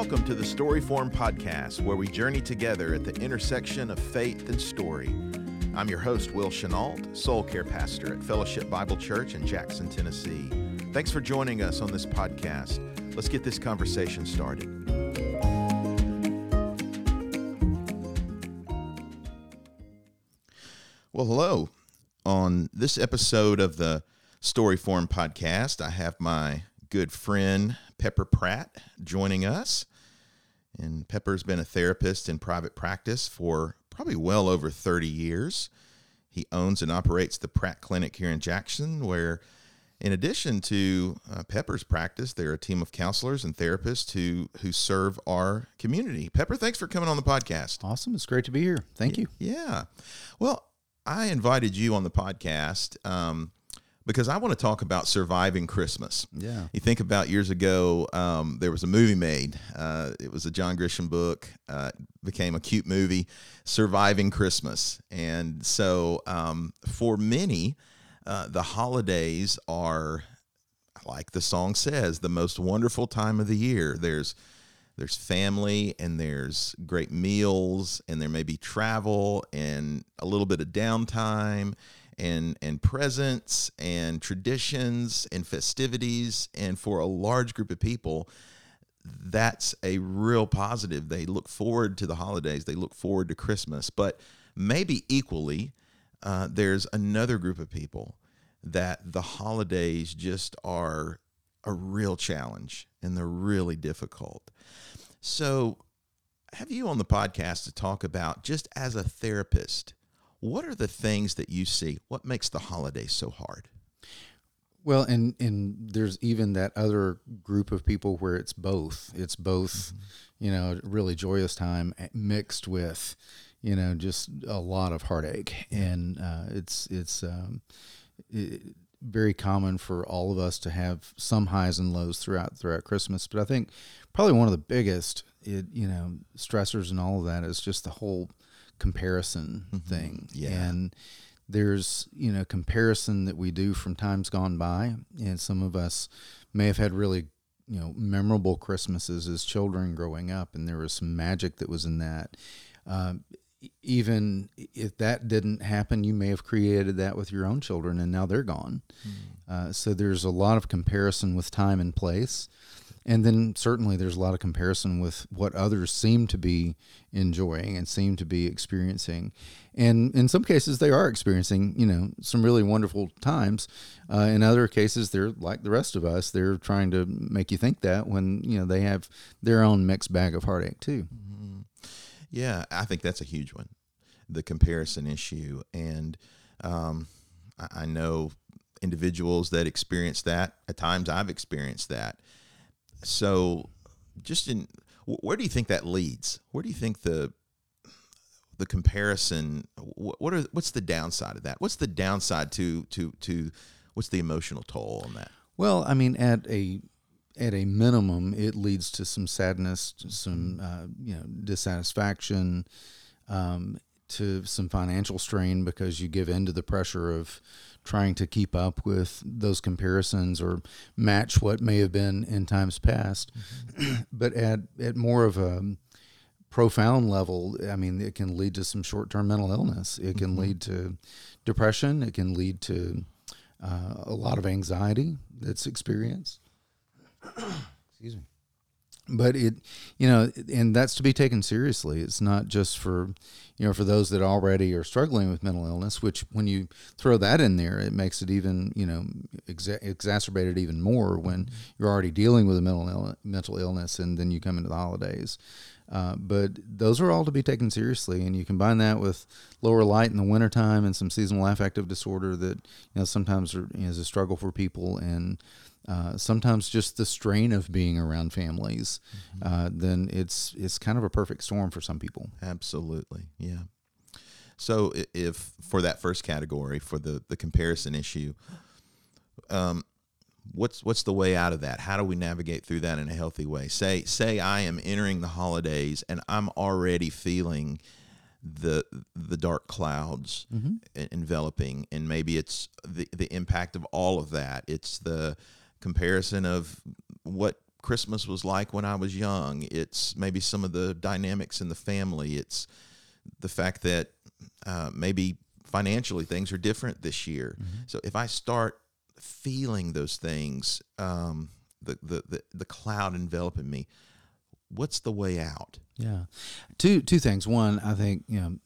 Welcome to the Storyform Podcast, where we journey together at the intersection of faith and story. I'm your host, Will Chenault, soul care pastor at Fellowship Bible Church in Jackson, Tennessee. Thanks for joining us on this podcast. Let's get this conversation started. Well, hello. On this episode of the Storyform Podcast, I have my good friend Pepper Pratt joining us. And Pepper's been a therapist in private practice for probably well over 30 years. He owns and operates the Pratt Clinic here in Jackson, where, in addition to uh, Pepper's practice, there are a team of counselors and therapists who who serve our community. Pepper, thanks for coming on the podcast. Awesome. It's great to be here. Thank you. Yeah. Well, I invited you on the podcast um, because I want to talk about surviving Christmas. Yeah. You think about years ago, um, there was a movie made. Uh, it was a John Grisham book, uh, became a cute movie, Surviving Christmas. And so um, for many, uh, the holidays are, like the song says, the most wonderful time of the year. There's there's family and there's great meals and there may be travel and a little bit of downtime and and presents and traditions and festivities. And for a large group of people that's a real positive. They look forward to the holidays. They look forward to christmas. But maybe equally uh, there's another group of people that the holidays just are a real challenge and they're really difficult. So have you on the podcast to talk about just as a therapist what are the things that you see? What makes the holidays so hard? Well, and and there's even that other group of people where it's both. It's both, mm-hmm. you know, a really joyous time eh, mixed with, you know, just a lot of heartache, and uh, it's it's um, it, very common for all of us to have some highs and lows throughout throughout Christmas. But I think probably one of the biggest, it, you know, stressors and all of that is just the whole comparison mm-hmm. thing. Yeah. And there's, you know, comparison that we do from times gone by. And some of us may have had really, you know, memorable Christmases as children growing up. And there was some magic that was in that. Uh, even if that didn't happen, you may have created that with your own children and now they're gone. Mm-hmm. Uh, so there's a lot of comparison with time and place. And then certainly there's a lot of comparison with what others seem to be enjoying and seem to be experiencing. And in some cases, they are experiencing, you know, some really wonderful times. Uh, in other cases, they're like the rest of us. They're trying to make you think that when, you know, they have their own mixed bag of heartache too. Mm-hmm. Yeah, I think that's a huge one, the comparison issue. And um, I, I know individuals that experience that. At times, I've experienced that so, just in where do you think that leads? Where do you think the the comparison? What are what's the downside of that? What's the downside to to to what's the emotional toll on that? Well, I mean, at a at a minimum, it leads to some sadness, to some uh, you know dissatisfaction, um, to some financial strain because you give in to the pressure of trying to keep up with those comparisons or match what may have been in times past. Mm-hmm. but at, at more of a profound level, I mean, it can lead to some short term mental illness. It can mm-hmm. lead to depression. It can lead to uh, a lot of anxiety that's experienced. Excuse me but it you know and that's to be taken seriously it's not just for you know for those that already are struggling with mental illness which when you throw that in there it makes it even you know exa- exacerbated even more when mm-hmm. you're already dealing with a mental Ill- mental illness and then you come into the holidays uh, but those are all to be taken seriously and you combine that with lower light in the wintertime and some seasonal affective disorder that you know sometimes are, is a struggle for people and uh, sometimes just the strain of being around families, mm-hmm. uh, then it's it's kind of a perfect storm for some people. Absolutely, yeah. So if for that first category, for the the comparison issue, um, what's what's the way out of that? How do we navigate through that in a healthy way? Say say I am entering the holidays and I'm already feeling the the dark clouds mm-hmm. enveloping and maybe it's the the impact of all of that it's the comparison of what Christmas was like when I was young. It's maybe some of the dynamics in the family. It's the fact that uh, maybe financially things are different this year. So if I start feeling those things, um, the, the the the cloud enveloping me, what's the way out? Yeah, two two things. One, I think you know,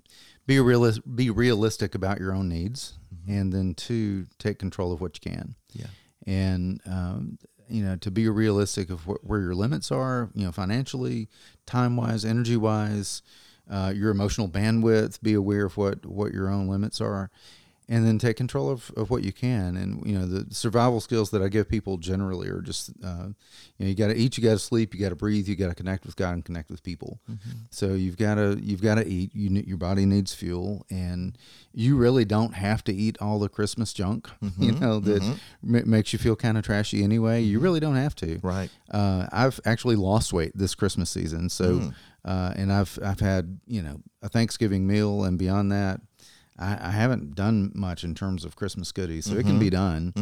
be realis- be realistic about your own needs, and then two, take control of what you can. Yeah. and um, you know to be realistic of wh- where your limits are you know financially time wise energy wise uh, your emotional bandwidth be aware of what what your own limits are and then take control of, of what you can. And you know the survival skills that i give people generally are just uh, you know you got to eat you got to sleep you got to breathe you got to connect with god and connect with people. So you've got to you've got to eat. You your body needs fuel. And you really don't have to eat all the christmas junk you know that ma- makes you feel kind of trashy anyway. You really don't have to. Right. uh, I've actually lost weight this Christmas season. So, uh, and I've I've had you know a Thanksgiving meal, and beyond that, I, I haven't done much in terms of Christmas goodies. So it can be done.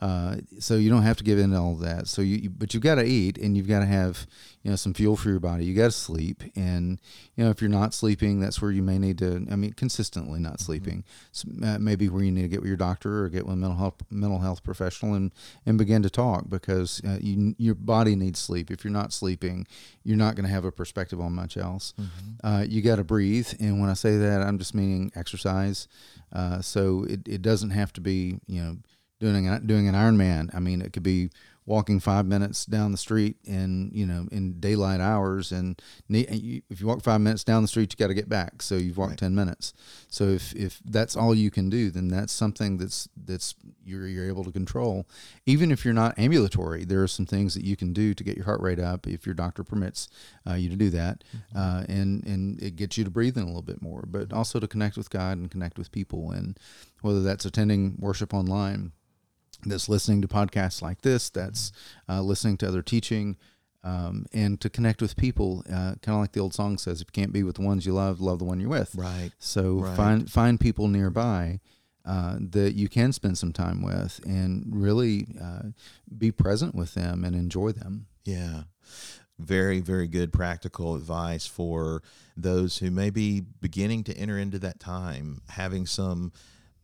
Uh, so you don't have to give in to all that. So you, but you've got to eat, and you've got to have you know some fuel for your body. You got to sleep, and you know if you're not sleeping, that's where you may need to. I mean, consistently not sleeping. So, uh, maybe where you need to get with your doctor or get with a mental health mental health professional and and begin to talk because uh, you, your body needs sleep. If you're not sleeping, you're not going to have a perspective on much else. Uh, you got to breathe, and when I say that, I'm just meaning exercise. Uh, so it, it doesn't have to be you know doing an, doing an Ironman. I mean, it could be walking five minutes down the street in you know in daylight hours, and if you walk five minutes down the street, you got to get back. So you've walked ten minutes. So if if that's all you can do, then that's something that's that's you're you're able to control. Even if you're not ambulatory, there are some things that you can do to get your heart rate up if your doctor permits uh, you to do that, uh, and and it gets you to breathe in a little bit more, but also to connect with God and connect with people, and whether that's attending worship online that's listening to podcasts like this, that's uh, listening to other teaching, um, and to connect with people. Uh, kind of like the old song says, if you can't be with the ones you love, love the one you're with. Right. So Right. find find people nearby uh, that you can spend some time with, and really uh, be present with them and enjoy them. Yeah. Very, very good practical advice for those who may be beginning to enter into that time, having some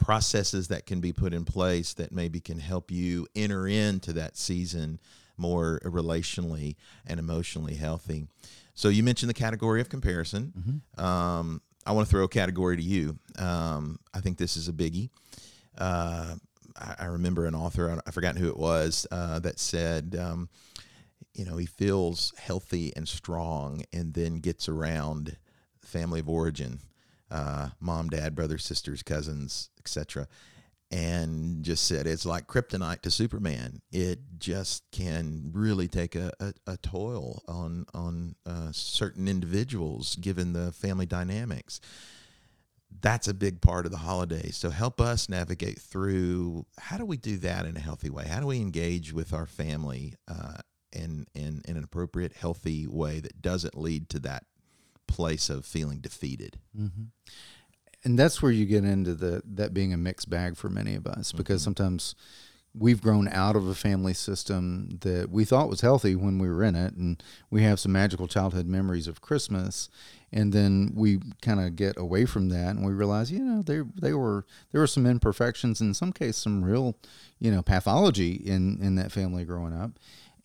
processes that can be put in place that maybe can help you enter into that season more relationally and emotionally healthy. So you mentioned the category of comparison. Um, I want to throw a category to you. Um, I think this is a biggie. Uh, I, I remember an author, I- I forgot who it was, uh, that said, um, you know, he feels healthy and strong and then gets around family of origin, uh, mom, dad, brothers, sisters, cousins, etc. And just said it's like kryptonite to Superman. It just can really take a, a, a toll on on uh, certain individuals given the family dynamics that's a big part of the holidays. So help us navigate through how do we do that in a healthy way? How do we engage with our family uh, in, in, in an appropriate, healthy way that doesn't lead to that place of feeling defeated? Mm-hmm. and that's where you get into the that being a mixed bag for many of us because mm-hmm. sometimes we've grown out of a family system that we thought was healthy when we were in it and we have some magical childhood memories of christmas and then we kind of get away from that and we realize you know there they were there were some imperfections in some case some real you know pathology in in that family growing up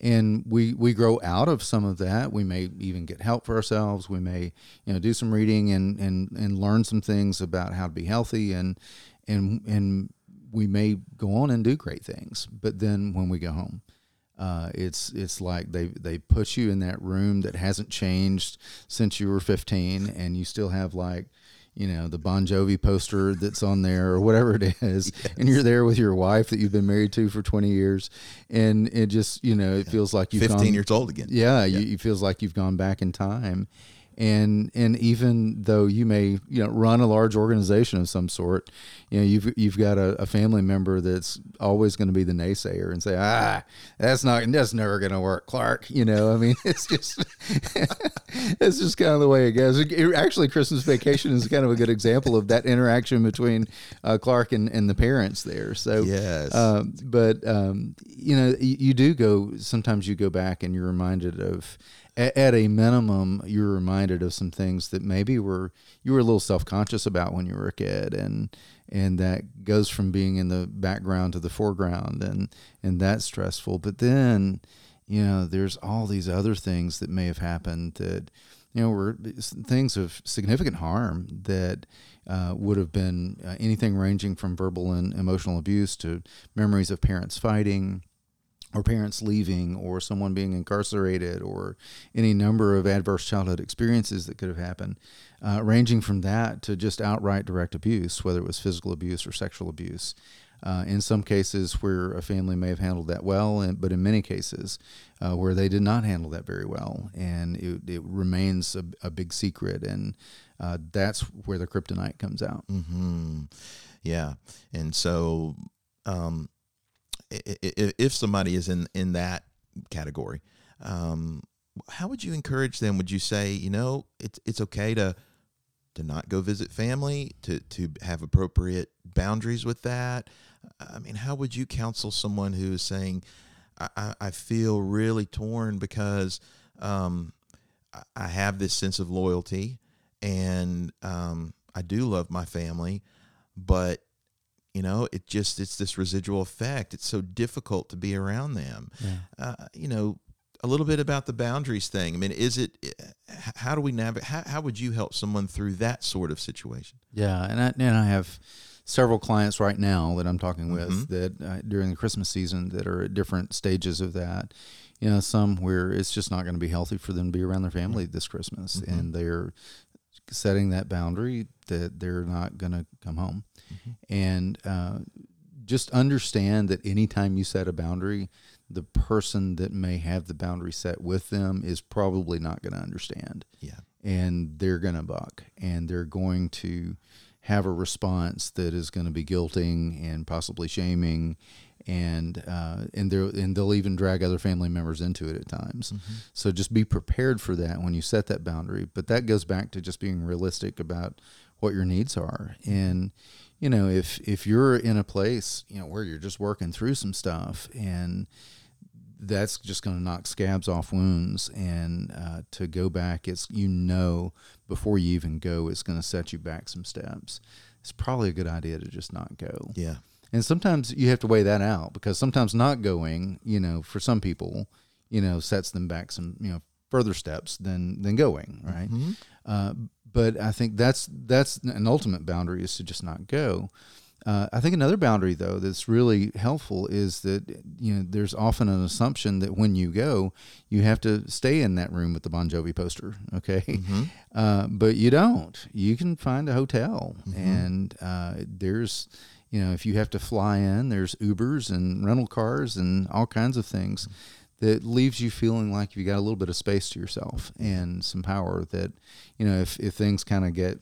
and we we grow out of some of that. We may even get help for ourselves. We may you know do some reading and and and learn some things about how to be healthy and and and we may go on and do great things. But then when we go home uh, it's it's like they they put you in that room that hasn't changed since you were 15 and you still have like you know the Bon Jovi poster that's on there or whatever it is and you're there with your wife that you've been married to for 20 years and it just you know it feels like you've 15 gone, years old again. yeah, You, it feels like you've gone back in time and and even though you may you know run a large organization of some sort, you know you've you've got a, a family member that's always going to be the naysayer and say ah that's not that's never going to work, Clark. You know, I mean it's just it's just kind of the way it goes. It, actually, Christmas Vacation is kind of a good example of that interaction between uh, Clark and, and the parents there. So yes, um, but um, you know you, you do go sometimes you go back and you're reminded of at a minimum, you're reminded of some things that maybe were you were a little self conscious about when you were a kid, and and that goes from being in the background to the foreground, and and that's stressful. But then, you know, there's all these other things that may have happened that you know were things of significant harm that uh, would have been uh, anything ranging from verbal and emotional abuse to memories of parents fighting or parents leaving or someone being incarcerated or any number of adverse childhood experiences that could have happened, uh, ranging from that to just outright direct abuse, whether it was physical abuse or sexual abuse. Uh, in some cases where a family may have handled that well, and, but in many cases uh, where they did not handle that very well, and it, it remains a, a, big secret, and uh, that's where the kryptonite comes out. Mm-hmm. Yeah, and so um, if somebody is in in that category, um, how would you encourage them? Would you say, you know, it's it's okay to to not go visit family, to to have appropriate boundaries with that? I mean, how would you counsel someone who is saying, I, I feel really torn because um, I have this sense of loyalty and um, I do love my family, but you know it just it's this residual effect. It's so difficult to be around them. Yeah. uh, you know a little bit about the boundaries thing. I mean is it eh, how do we navigate how, how would you help someone through that sort of situation? Yeah and i, and I have several clients right now that i'm talking with mm-hmm. that uh, during the christmas season that are at different stages of that. You know some where it's just not going to be healthy for them to be around their family this christmas mm-hmm. and they're setting that boundary that they're not going to come home mm-hmm. and uh, just understand that anytime you set a boundary the person that may have the boundary set with them is probably not going to understand yeah and they're going to buck and they're going to have a response that is going to be guilting and possibly shaming and uh, and they and they'll even drag other family members into it at times. Mm-hmm. So just be prepared for that when you set that boundary. But that goes back to just being realistic about what your needs are. And you know, if if you're in a place you know where you're just working through some stuff and that's just going to knock scabs off wounds and uh, to go back it's you know before you even go it's going to set you back some steps it's probably a good idea to just not go yeah and sometimes you have to weigh that out because sometimes not going, you know, for some people, you know, sets them back some, you know, further steps than than going, right? Mm-hmm. Uh, but I think that's that's an ultimate boundary is to just not go. Uh, I think another boundary though that's really helpful is that you know there's often an assumption that when you go you have to stay in that room with the Bon Jovi poster, okay? Mm-hmm. Uh, but you don't. You can find a hotel, mm-hmm. and uh, there's you know, if you have to fly in, there's Ubers and rental cars and all kinds of things that leaves you feeling like you got a little bit of space to yourself and some power that, you know, if, if things kind of get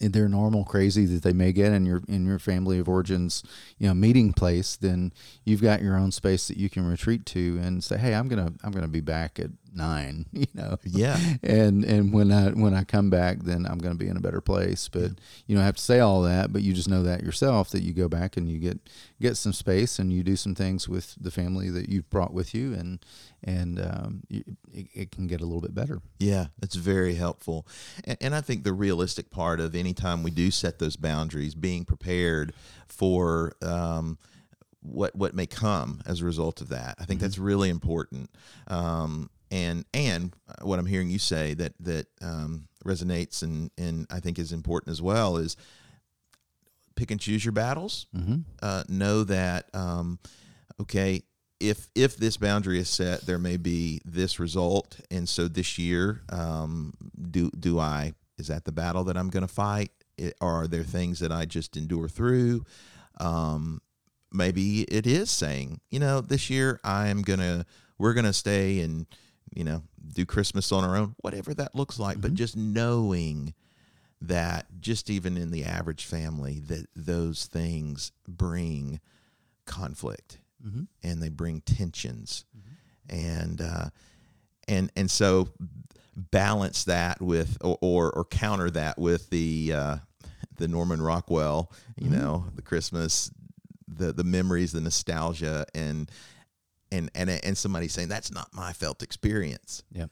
their normal crazy that they may get in your in your family of origins, you know, meeting place, then you've got your own space that you can retreat to and say, Hey, I'm gonna I'm gonna be back at nine, you know. Yeah. And and when I when I come back, then I'm going to be in a better place. But yeah. you don't have to say all that, but you just know that yourself that you go back and you get get some space and you do some things with the family that you've brought with you, and and um, you, it, it, can get a little bit better. Yeah, that's very helpful. And, and I think the realistic part of any time we do set those boundaries, being prepared for. Um, what what may come as a result of that. I think mm-hmm. that's really important. Um, and and what I'm hearing you say that that um, resonates and and I think is important as well is pick and choose your battles. Mm-hmm. Uh, know that um, okay, if if this boundary is set, there may be this result, and so this year, um, do do I is that the battle that I'm going to fight? It, are there things that I just endure through? Um, maybe it is saying, you know, this year I am gonna we're gonna stay and you know, do Christmas on our own, whatever that looks like. But just knowing that just even in the average family, that those things bring conflict Mm-hmm. and they bring tensions, and uh, and and so balance that with or or, or counter that with the uh, the Norman Rockwell, you know, the Christmas, the the memories, the nostalgia, and and and and somebody saying that's not my felt experience. Yeah.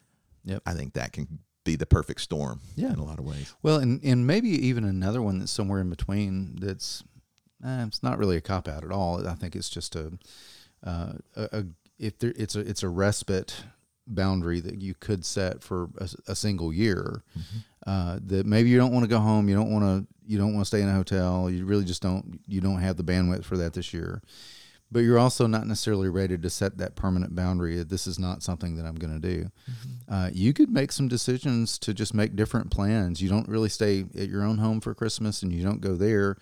Yep. I think that can be the perfect storm. Yeah. in a lot of ways. Well, and and maybe even another one that's somewhere in between. That's eh, it's not really a cop out at all. I think it's just a, uh, a, a if there it's a it's a respite boundary that you could set for a, a single year. Uh, that maybe you don't want to go home. You don't want to. You don't want to stay in a hotel. You really just don't. You don't have the bandwidth for that this year. But you're also not necessarily ready to set that permanent boundary. This is not something that I'm going to do. Uh, you could make some decisions to just make different plans. You don't really stay at your own home for Christmas and you don't go there.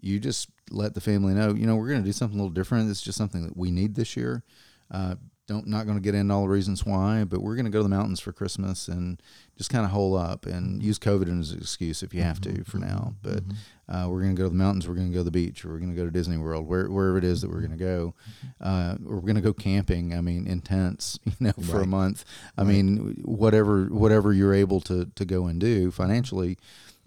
You just let the family know, you know, we're going to do something a little different. It's just something that we need this year. Uh, don't not going to get into all the reasons why, but we're going to go to the mountains for Christmas and just kind of hole up and use COVID as an excuse if you have to for now. But uh, we're going to go to the mountains. We're going to go to the beach. Or we're going to go to Disney World, where, wherever it is that we're going to go. Uh, or we're going to go camping. I mean, intense, you know, for a month. I mean, whatever whatever you're able to to go and do financially,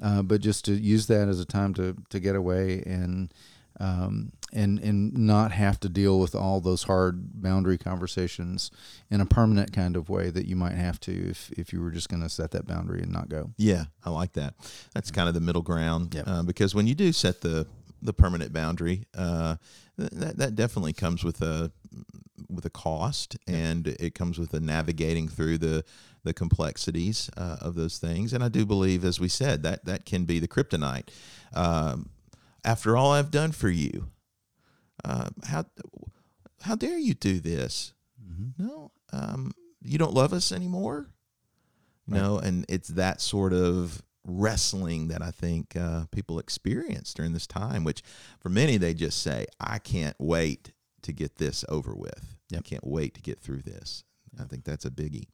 uh, but just to use that as a time to to get away and um, and and not have to deal with all those hard boundary conversations in a permanent kind of way that you might have to if if you were just going to set that boundary and not go. Yeah, I like that. That's kind of the middle ground Yep. uh, because when you do set the the permanent boundary, uh, that that definitely comes with a with a cost, and it comes with a navigating through the the complexities uh, of those things. And I do believe, as we said, that that can be the kryptonite. Um, after all I've done for you, uh, how how dare you do this? No, um, you don't love us anymore. You know, and it's that sort of wrestling that I think uh, people experience during this time. Which, for many, they just say, "I can't wait to get this over with. I can't wait to get through this." I think that's a biggie.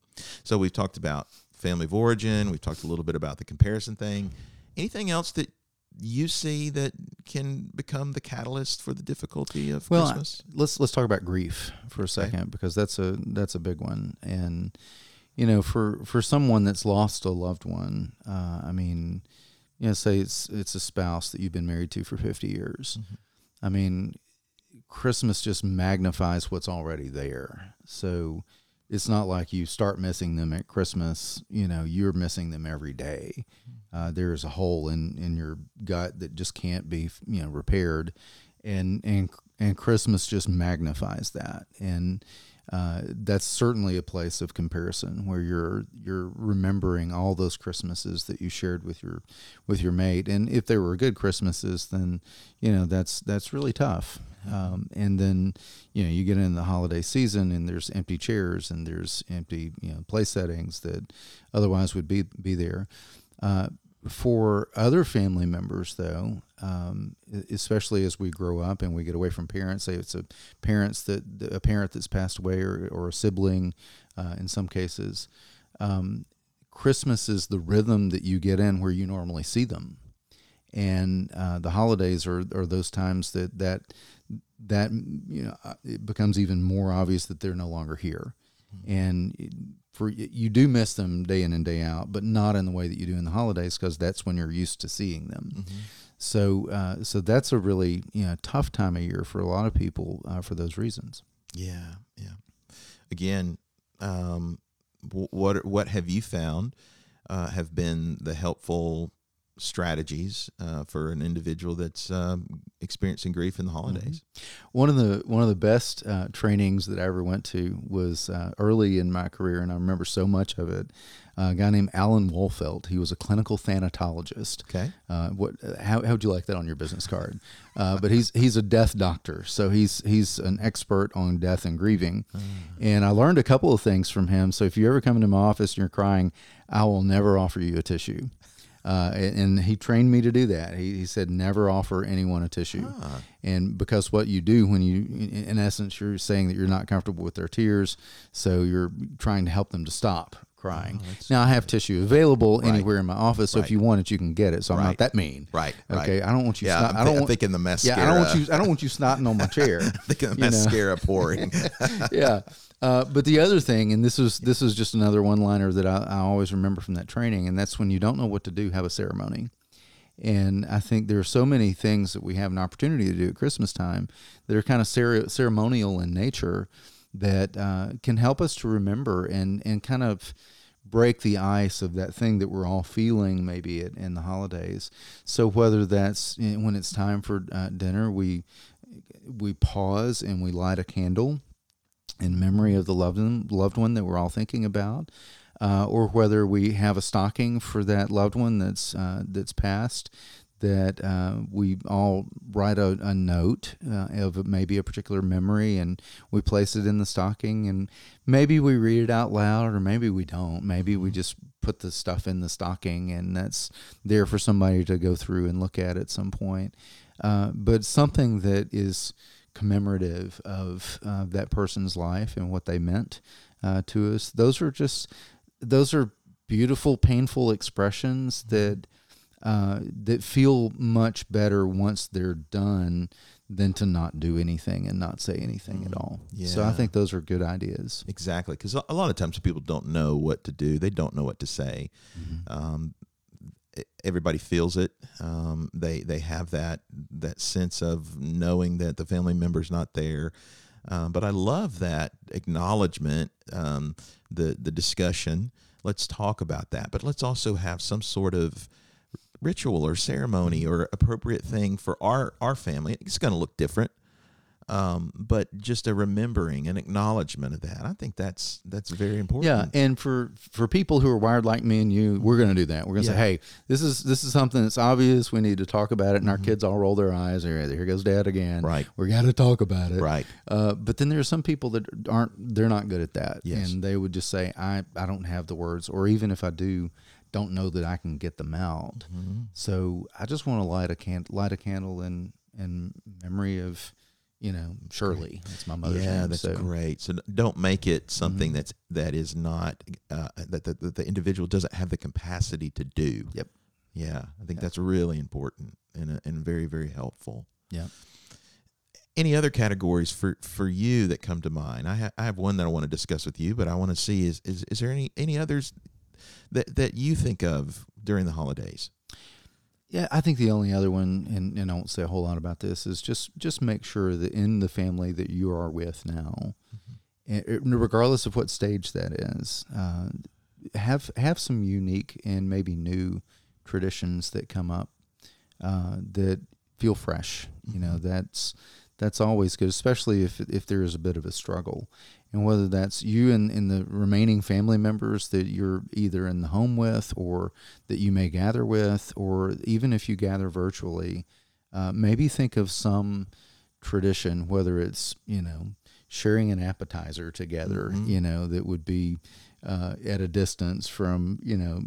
So we've talked about family of origin. We've talked a little bit about the comparison thing. Anything else that you see that can become the catalyst for the difficulty of Well, Christmas? let's let's talk about grief for a second because that's a that's a big one. And you know for for someone that's lost a loved one uh, i mean you know say it's it's a spouse that you've been married to for 50 years. I mean christmas just magnifies what's already there. So it's not like you start missing them at christmas you know you're missing them every day uh, there's a hole in in your gut that just can't be you know repaired and and and Christmas just magnifies that, and uh, that's certainly a place of comparison where you're you're remembering all those Christmases that you shared with your with your mate, and if they were good Christmases, then you know that's that's really tough. Um, and then you know you get in the holiday season, and there's empty chairs, and there's empty you know place settings that otherwise would be be there. Uh, for other family members, though, um, especially as we grow up and we get away from parents, say it's a parents that a parent that's passed away or, or a sibling, uh, in some cases, um, Christmas is the rhythm that you get in where you normally see them, and uh, the holidays are, are those times that that that you know uh, it becomes even more obvious that they're no longer here, and for you do miss them day in and day out, but not in the way that you do in the holidays because that's when you're used to seeing them. So, uh, so that's a really you know tough time of year for a lot of people uh, for those reasons. Yeah, yeah. Again, um, what what have you found uh, have been the helpful strategies uh, for an individual that's um, experiencing grief in the holidays? One of the one of the best uh, trainings that I ever went to was uh, early in my career, and I remember so much of it. Uh, a guy named Alan Wolfelt. He was a clinical thanatologist. Okay. Uh, what? How how'd you like that on your business card? Uh, but he's he's a death doctor, so he's he's an expert on death and grieving. And I learned a couple of things from him. So if you ever come into my office and you're crying, I will never offer you a tissue. Uh, and, he trained me to do that. He, he said, never offer anyone a tissue. Ah. And because what you do when you, in essence, you're saying that you're not comfortable with their tears, so you're trying to help them to stop crying. now I have tissue available anywhere in my office, so if you want it, you can get it. So I'm Right. not that mean. Right, right. Okay. I don't want you. Yeah, snot- I'm I don't want, thinking the mascara. Yeah, I don't want you. I don't want you snotting on my chair. thinking the you know. mascara pouring. yeah. Uh, but the other thing, and this is this is just another one liner that I, I always remember from that training, and that's when you don't know what to do, have a ceremony. And I think there are so many things that we have an opportunity to do at Christmas time that are kind of cere- ceremonial in nature that uh, can help us to remember and and kind of break the ice of that thing that we're all feeling maybe at, in the holidays. So whether that's you know, when it's time for uh, dinner, we we pause and we light a candle in memory of the loved one, loved one that we're all thinking about, uh, or whether we have a stocking for that loved one that's uh, that's passed. That uh, we all write a, a note uh, of maybe a particular memory and we place it in the stocking and maybe we read it out loud or maybe we don't. Maybe we just put the stuff in the stocking and that's there for somebody to go through and look at at some point. Uh, but something that is commemorative of uh, that person's life and what they meant uh, to us. Those are just those are beautiful, painful expressions that uh, that feel much better once they're done than to not do anything and not say anything at all. Yeah. So I think those are good ideas. Exactly, because a lot of times people don't know what to do. They don't know what to say. Um, e- everybody feels it. Um, they they have that that sense of knowing that the family member's not there. Um, but I love that acknowledgement, um, the the discussion. Let's talk about that, but let's also have some sort of ritual or ceremony or appropriate thing for our our family. It's going to look different um, but just a remembering, an acknowledgement of that. I think that's that's very important. Yeah, and for for people who are wired like me and you, we're going to do that. We're going to Yeah. say, "Hey, this is this is something that's obvious. We need to talk about it." And our kids all roll their eyes. Here, here goes Dad again. Mm-hmm. Right. We got to talk about it. Right. Uh, but then there are some people that aren't. They're not good at that. Yes. And they would just say, "I I don't have the words," or even if I do, don't know that I can get them out. Mm-hmm. So I just want to light a can light a candle in in memory of. You know, Shirley. That's my mother's yeah, name. that's so, Mm-hmm. great. So don't make it something that's that is not uh, that, the, that the individual doesn't have the capacity to do. Yep. Yeah, I think that's really important and uh, and very very helpful. Yeah. Any other categories for, for you that come to mind? I, ha- I have one that I want to discuss with you, but I want to see is, is is there any any others that that you think of during the holidays? Yeah, I think the only other one, and, and I won't say a whole lot about this, is just just make sure that in the family that you are with now, and it- regardless of what stage that is, uh, have have some unique and maybe new traditions that come up uh, that feel fresh. You know, that's that's always good, especially if if there is a bit of a struggle, and whether that's you and, and the remaining family members that you're either in the home with or that you may gather with, or even if you gather virtually, uh, maybe think of some tradition, whether it's you know sharing an appetizer together, you know that would be uh, at a distance from you know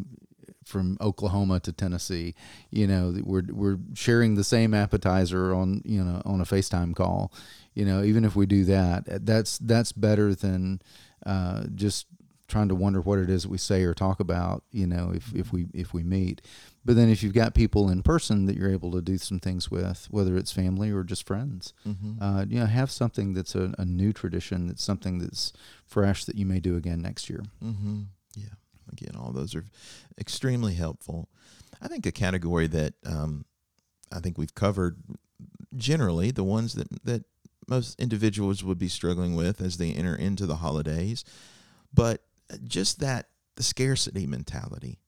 from Oklahoma to Tennessee, you know, that we're we're sharing the same appetizer on you know on a FaceTime call, you know, even if we do that, that's that's better than uh, just trying to wonder what it is we say or talk about, you know, if if we if we meet. But then if you've got people in person that you're able to do some things with, whether it's family or just friends, uh, you know, have something that's a, a new tradition, that's something that's fresh that you may do again next year. Mm-hmm. Yeah. Again, all those are extremely helpful. I think a category that um, I think we've covered generally the ones that that most individuals would be struggling with as they enter into the holidays, but just that the scarcity mentality.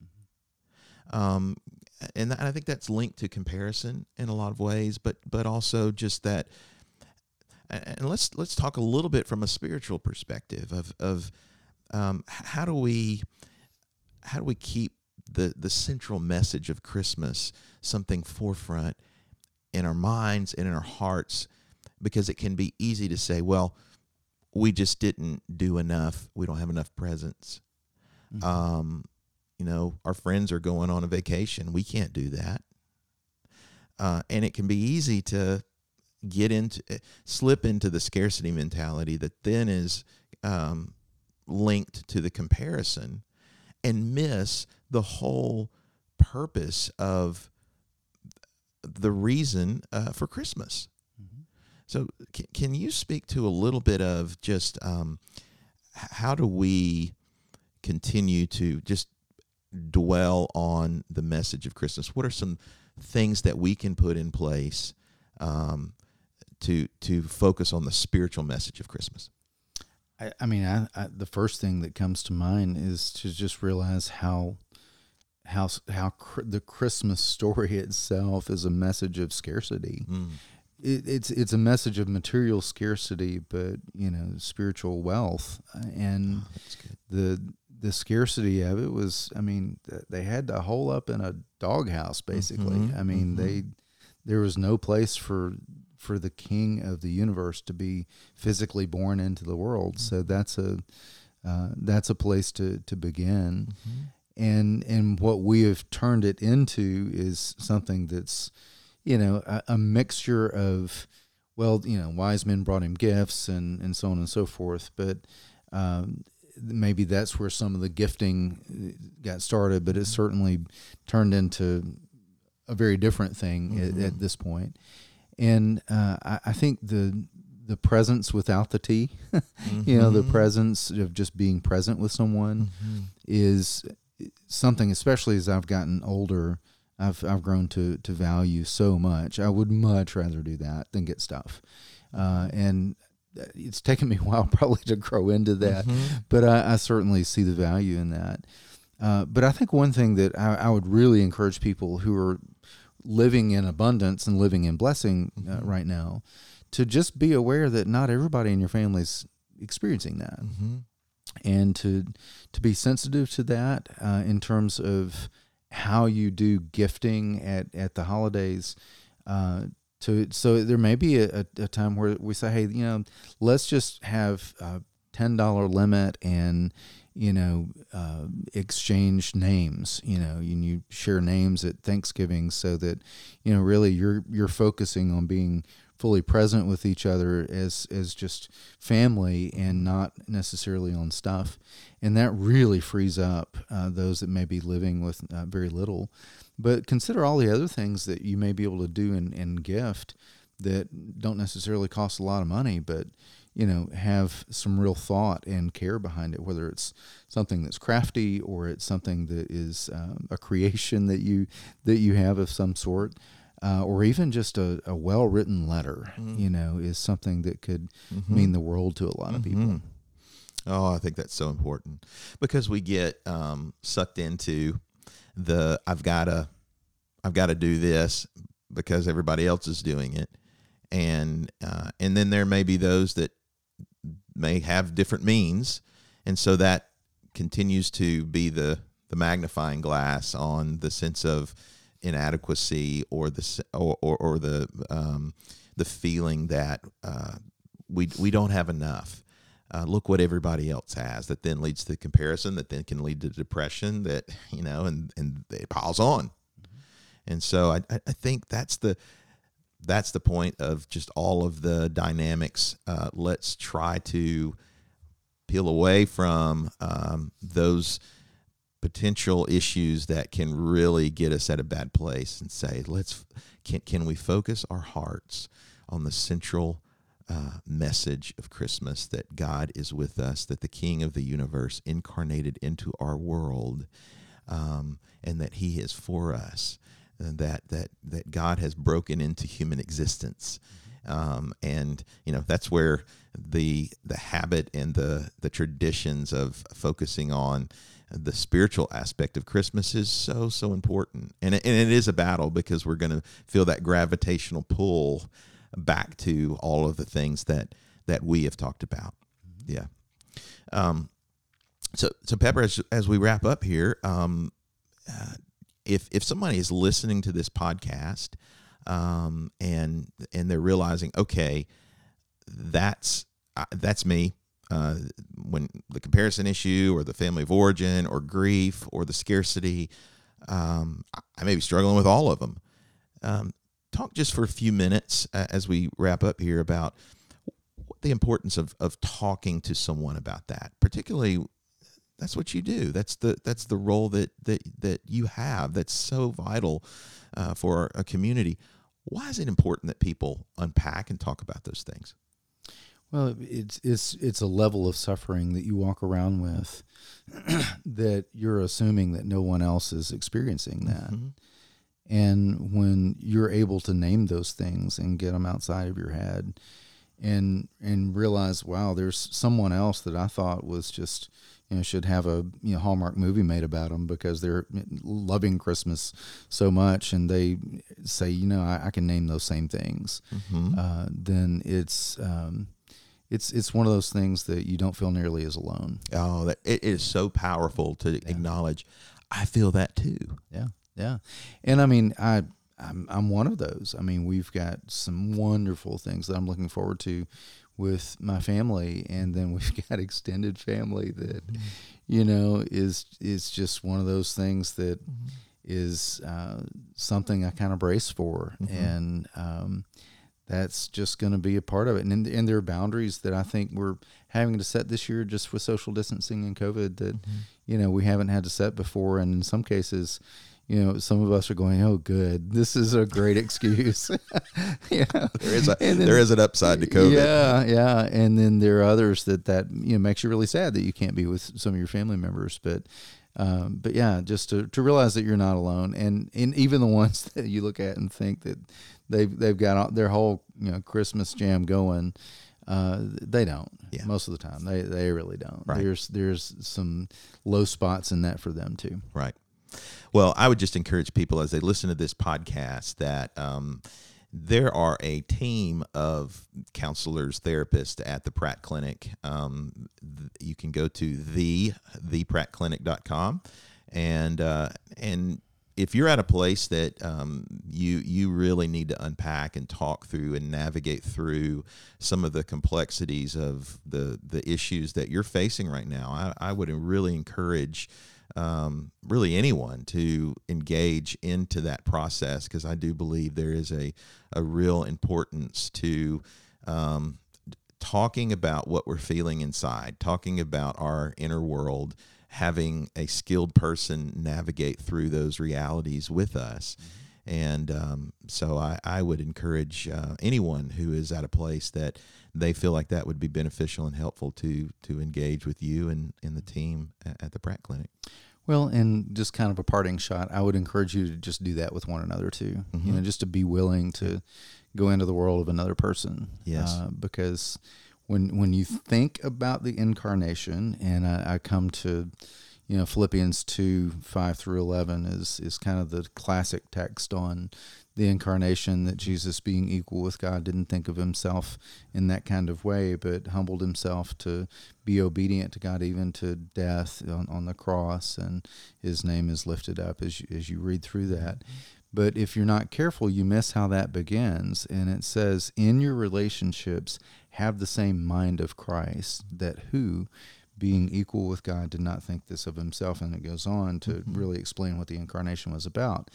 Um, and I think that's linked to comparison in a lot of ways, but but also just that. And let's let's talk a little bit from a spiritual perspective of of um, how do we how do we keep the the central message of Christmas something forefront in our minds and in our hearts because it can be easy to say well we just didn't do enough we don't have enough presents um, you know, our friends are going on a vacation. We can't do that. Uh, and it can be easy to get into, eh, slip into the scarcity mentality that then is um, linked to the comparison and miss the whole purpose of the reason uh, for Christmas. So, can, can you speak to a little bit of just um, how do we continue to just dwell on the message of Christmas? What are some things that we can put in place um, to to focus on the spiritual message of Christmas? I, I mean, I, I, the first thing that comes to mind is to just realize how how how cr- the Christmas story itself is a message of scarcity. Mm. It, it's it's a message of material scarcity, but you know, spiritual wealth, and oh, the the scarcity of it was. I mean, they had to hole up in a doghouse, basically. Mm-hmm, I mean, mm-hmm. they there was no place for for the king of the universe to be physically born into the world. Mm-hmm. So that's a uh, that's a place to to begin. Mm-hmm. And and what we have turned it into is something that's, you know, a, a, mixture of, well, you know, wise men brought him gifts and and so on and so forth. But um, maybe that's where some of the gifting uh, got started. But it mm-hmm. certainly turned into a very different thing mm-hmm. at, at, this point and uh, I, I, think the the presence without the tea, mm-hmm. you know, the mm-hmm. presence of just being present with someone mm-hmm. is something, especially as I've gotten older, I've I've grown to to value so much. I would much rather do that than get stuff, uh, and it's taken me a while probably to grow into that, mm-hmm. but I, I, certainly see the value in that. Uh, but I think one thing that I, I, would really encourage people who are living in abundance and living in blessing uh, mm-hmm. right now to just be aware that not everybody in your family is experiencing that mm-hmm. and to to be sensitive to that uh, in terms of how you do gifting at at the holidays uh, to so there may be a, a, time where we say hey you know let's just have a ten dollar limit and you know, uh, exchange names, you know, and you share names at Thanksgiving so that, you know, really you're, you're focusing on being fully present with each other as, as just family and not necessarily on stuff. And that really frees up uh, those that may be living with uh, very little. But consider all the other things that you may be able to do in, in gift that don't necessarily cost a lot of money, but you know have some real thought and care behind it whether it's something that's crafty or it's something that is um, a creation that you that you have of some sort uh, or even just a, a well written letter mm-hmm. you know is something that could mm-hmm. mean the world to a lot of people mm-hmm. oh i think that's so important because we get um, sucked into the i've got to i've got to do this because everybody else is doing it and uh, and then there may be those that may have different means, and so that continues to be the the magnifying glass on the sense of inadequacy or the or or, or the um, the feeling that uh, we we don't have enough. Uh, look what everybody else has. That then leads to comparison. That then can lead to depression. That you know, and and it piles on. Mm-hmm. And so I I think that's the that's the point of just all of the dynamics. Uh, let's try to peel away from um, those potential issues that can really get us at a bad place and say, let's can can we focus our hearts on the central uh, message of Christmas that God is with us, that the King of the universe incarnated into our world, um, and that He is for us and that that that God has broken into human existence. Um, and you know that's where the the habit and the the traditions of focusing on the spiritual aspect of Christmas is so so important, and it, and it is a battle because we're going to feel that gravitational pull back to all of the things that that we have talked about. Yeah. Um, so so Pepper, as as we wrap up here, um, uh, if if somebody is listening to this podcast um, and and they're realizing, okay, that's uh, that's me. Uh, when the comparison issue or the family of origin or grief or the scarcity. Um, I may be struggling with all of them. Um, talk just for a few minutes uh, as we wrap up here about the importance of, of talking to someone about that, particularly that's what you do. That's the that's the role that that that you have. That's so vital uh, for a community. Why is it important that people unpack and talk about those things? Well, it's it's it's a level of suffering that you walk around with that you're assuming that no one else is experiencing that. Mm-hmm. And when you're able to name those things and get them outside of your head and and realize, wow, there's someone else that I thought was just you know should have a you know Hallmark movie made about them because they're loving Christmas so much, and they say, you know, I, I can name those same things. Mm-hmm. Uh, then it's um, it's it's one of those things that you don't feel nearly as alone. Oh, that it is so powerful to yeah. acknowledge. I feel that too. Yeah, yeah, and I mean, I I'm I'm one of those. I mean, we've got some wonderful things that I'm looking forward to with my family, and then we've got extended family that mm-hmm. you know is is just one of those things that mm-hmm. is uh, something I kind of brace for, mm-hmm. and um, that's just going to be a part of it. And, and there are boundaries that I think we're having to set this year just with social distancing and COVID that, mm-hmm. you know, we haven't had to set before. And in some cases, you know, some of us are going, "Oh, good, this is a great excuse." yeah, there is a then, there is an upside to COVID. Yeah, yeah, and then there are others that that you know makes you really sad that you can't be with some of your family members. But um, but yeah, just to, to realize that you're not alone, and and even the ones that you look at and think that they've they've got their whole you know Christmas jam going. Uh, they don't. Yeah. Most of the time, they they really don't. Right. There's there's some low spots in that for them too. Right. Well, I would just encourage people as they listen to this podcast that um, there are a team of counselors, therapists at the Pratt Clinic. Um, th- you can go to the theprattclinic.com and uh, and if you're at a place that um, you you really need to unpack and talk through and navigate through some of the complexities of the the issues that you're facing right now, I, I would really encourage um, really anyone to engage into that process because I do believe there is a a real importance to um, talking about what we're feeling inside, talking about our inner world having a skilled person navigate through those realities with us. Mm-hmm. And um, so I, I, would encourage uh, anyone who is at a place that they feel like that would be beneficial and helpful to to engage with you and, and the team at, at the Pratt Clinic. Well, and just kind of a parting shot, I would encourage you to just do that with one another too. Mm-hmm. You know, just to be willing to go into the world of another person. Yes. Uh, because when when you think about the incarnation, and I, I come to you know Philippians two five through eleven is is kind of the classic text on the incarnation that Jesus being equal with God didn't think of himself in that kind of way, but humbled himself to be obedient to God even to death on, on the cross, and his name is lifted up as you, as you read through that. But if you're not careful, you miss how that begins. And it says, In your relationships, have the same mind of Christ, that who, being equal with God, did not think this of himself. And it goes on to mm-hmm. really explain what the incarnation was about.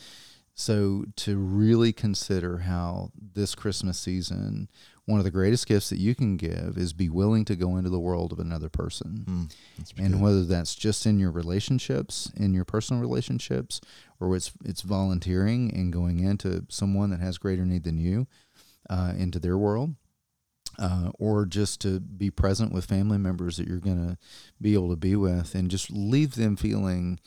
So, to really consider how this Christmas season, one of the greatest gifts that you can give is be willing to go into the world of another person. Mm, and good. whether that's just in your relationships, in your personal relationships, or it's it's volunteering and going into someone that has greater need than you, uh, into their world, uh, or just to be present with family members that you're going to be able to be with, and just leave them feeling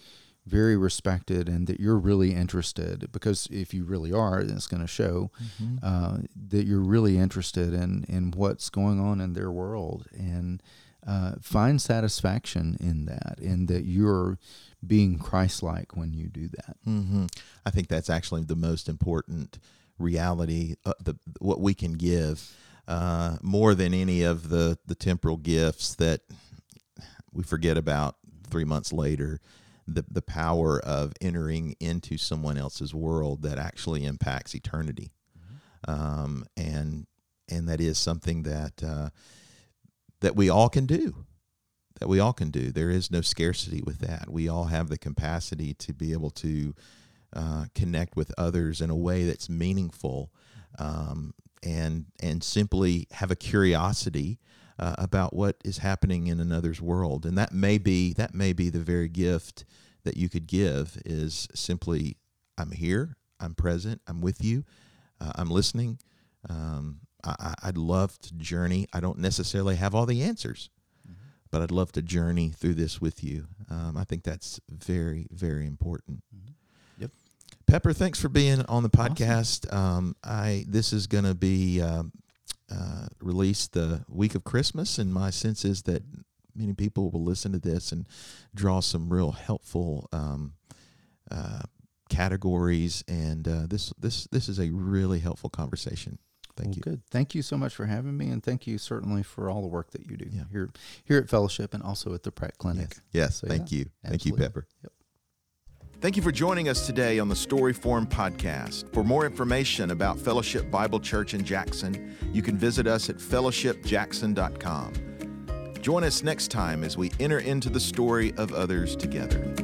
very respected and that you're really interested because if you really are then it's going to show mm-hmm. uh, that you're really interested in in what's going on in their world and uh, find satisfaction in that and that you're being Christ-like when you do that. Mm-hmm. I think that's actually the most important reality, uh, the what we can give uh, more than any of the the temporal gifts that we forget about three months later. The, the power of entering into someone else's world that actually impacts eternity, mm-hmm. um, and and that is something that uh, that we all can do. That we all can do. There is no scarcity with that. We all have the capacity to be able to uh, connect with others in a way that's meaningful, um, and and simply have a curiosity uh, about what is happening in another's world. And that may be that may be the very gift that you could give is simply I'm here, I'm present, I'm with you, uh, I'm listening. Um, I, would love to journey. I don't necessarily have all the answers, mm-hmm. but I'd love to journey through this with you. Um, I think that's very, very important. Mm-hmm. Pepper, thanks for being on the podcast. Awesome. Um, I this is going to be uh, uh, released the week of Christmas, and my sense is that many people will listen to this and draw some real helpful um, uh, categories. And uh, this this this is a really helpful conversation. Thank well, you. Good. Thank you so much for having me, and thank you certainly for all the work that you do yeah. here here at Fellowship and also at the Pratt Clinic. Yes. yes so, thank yeah, you. Absolutely. Thank you, Pepper. Yep. Thank you for joining us today on the Storyform podcast. For more information about Fellowship Bible Church in Jackson, you can visit us at fellowshipjackson.com. Join us next time as we enter into the story of others together.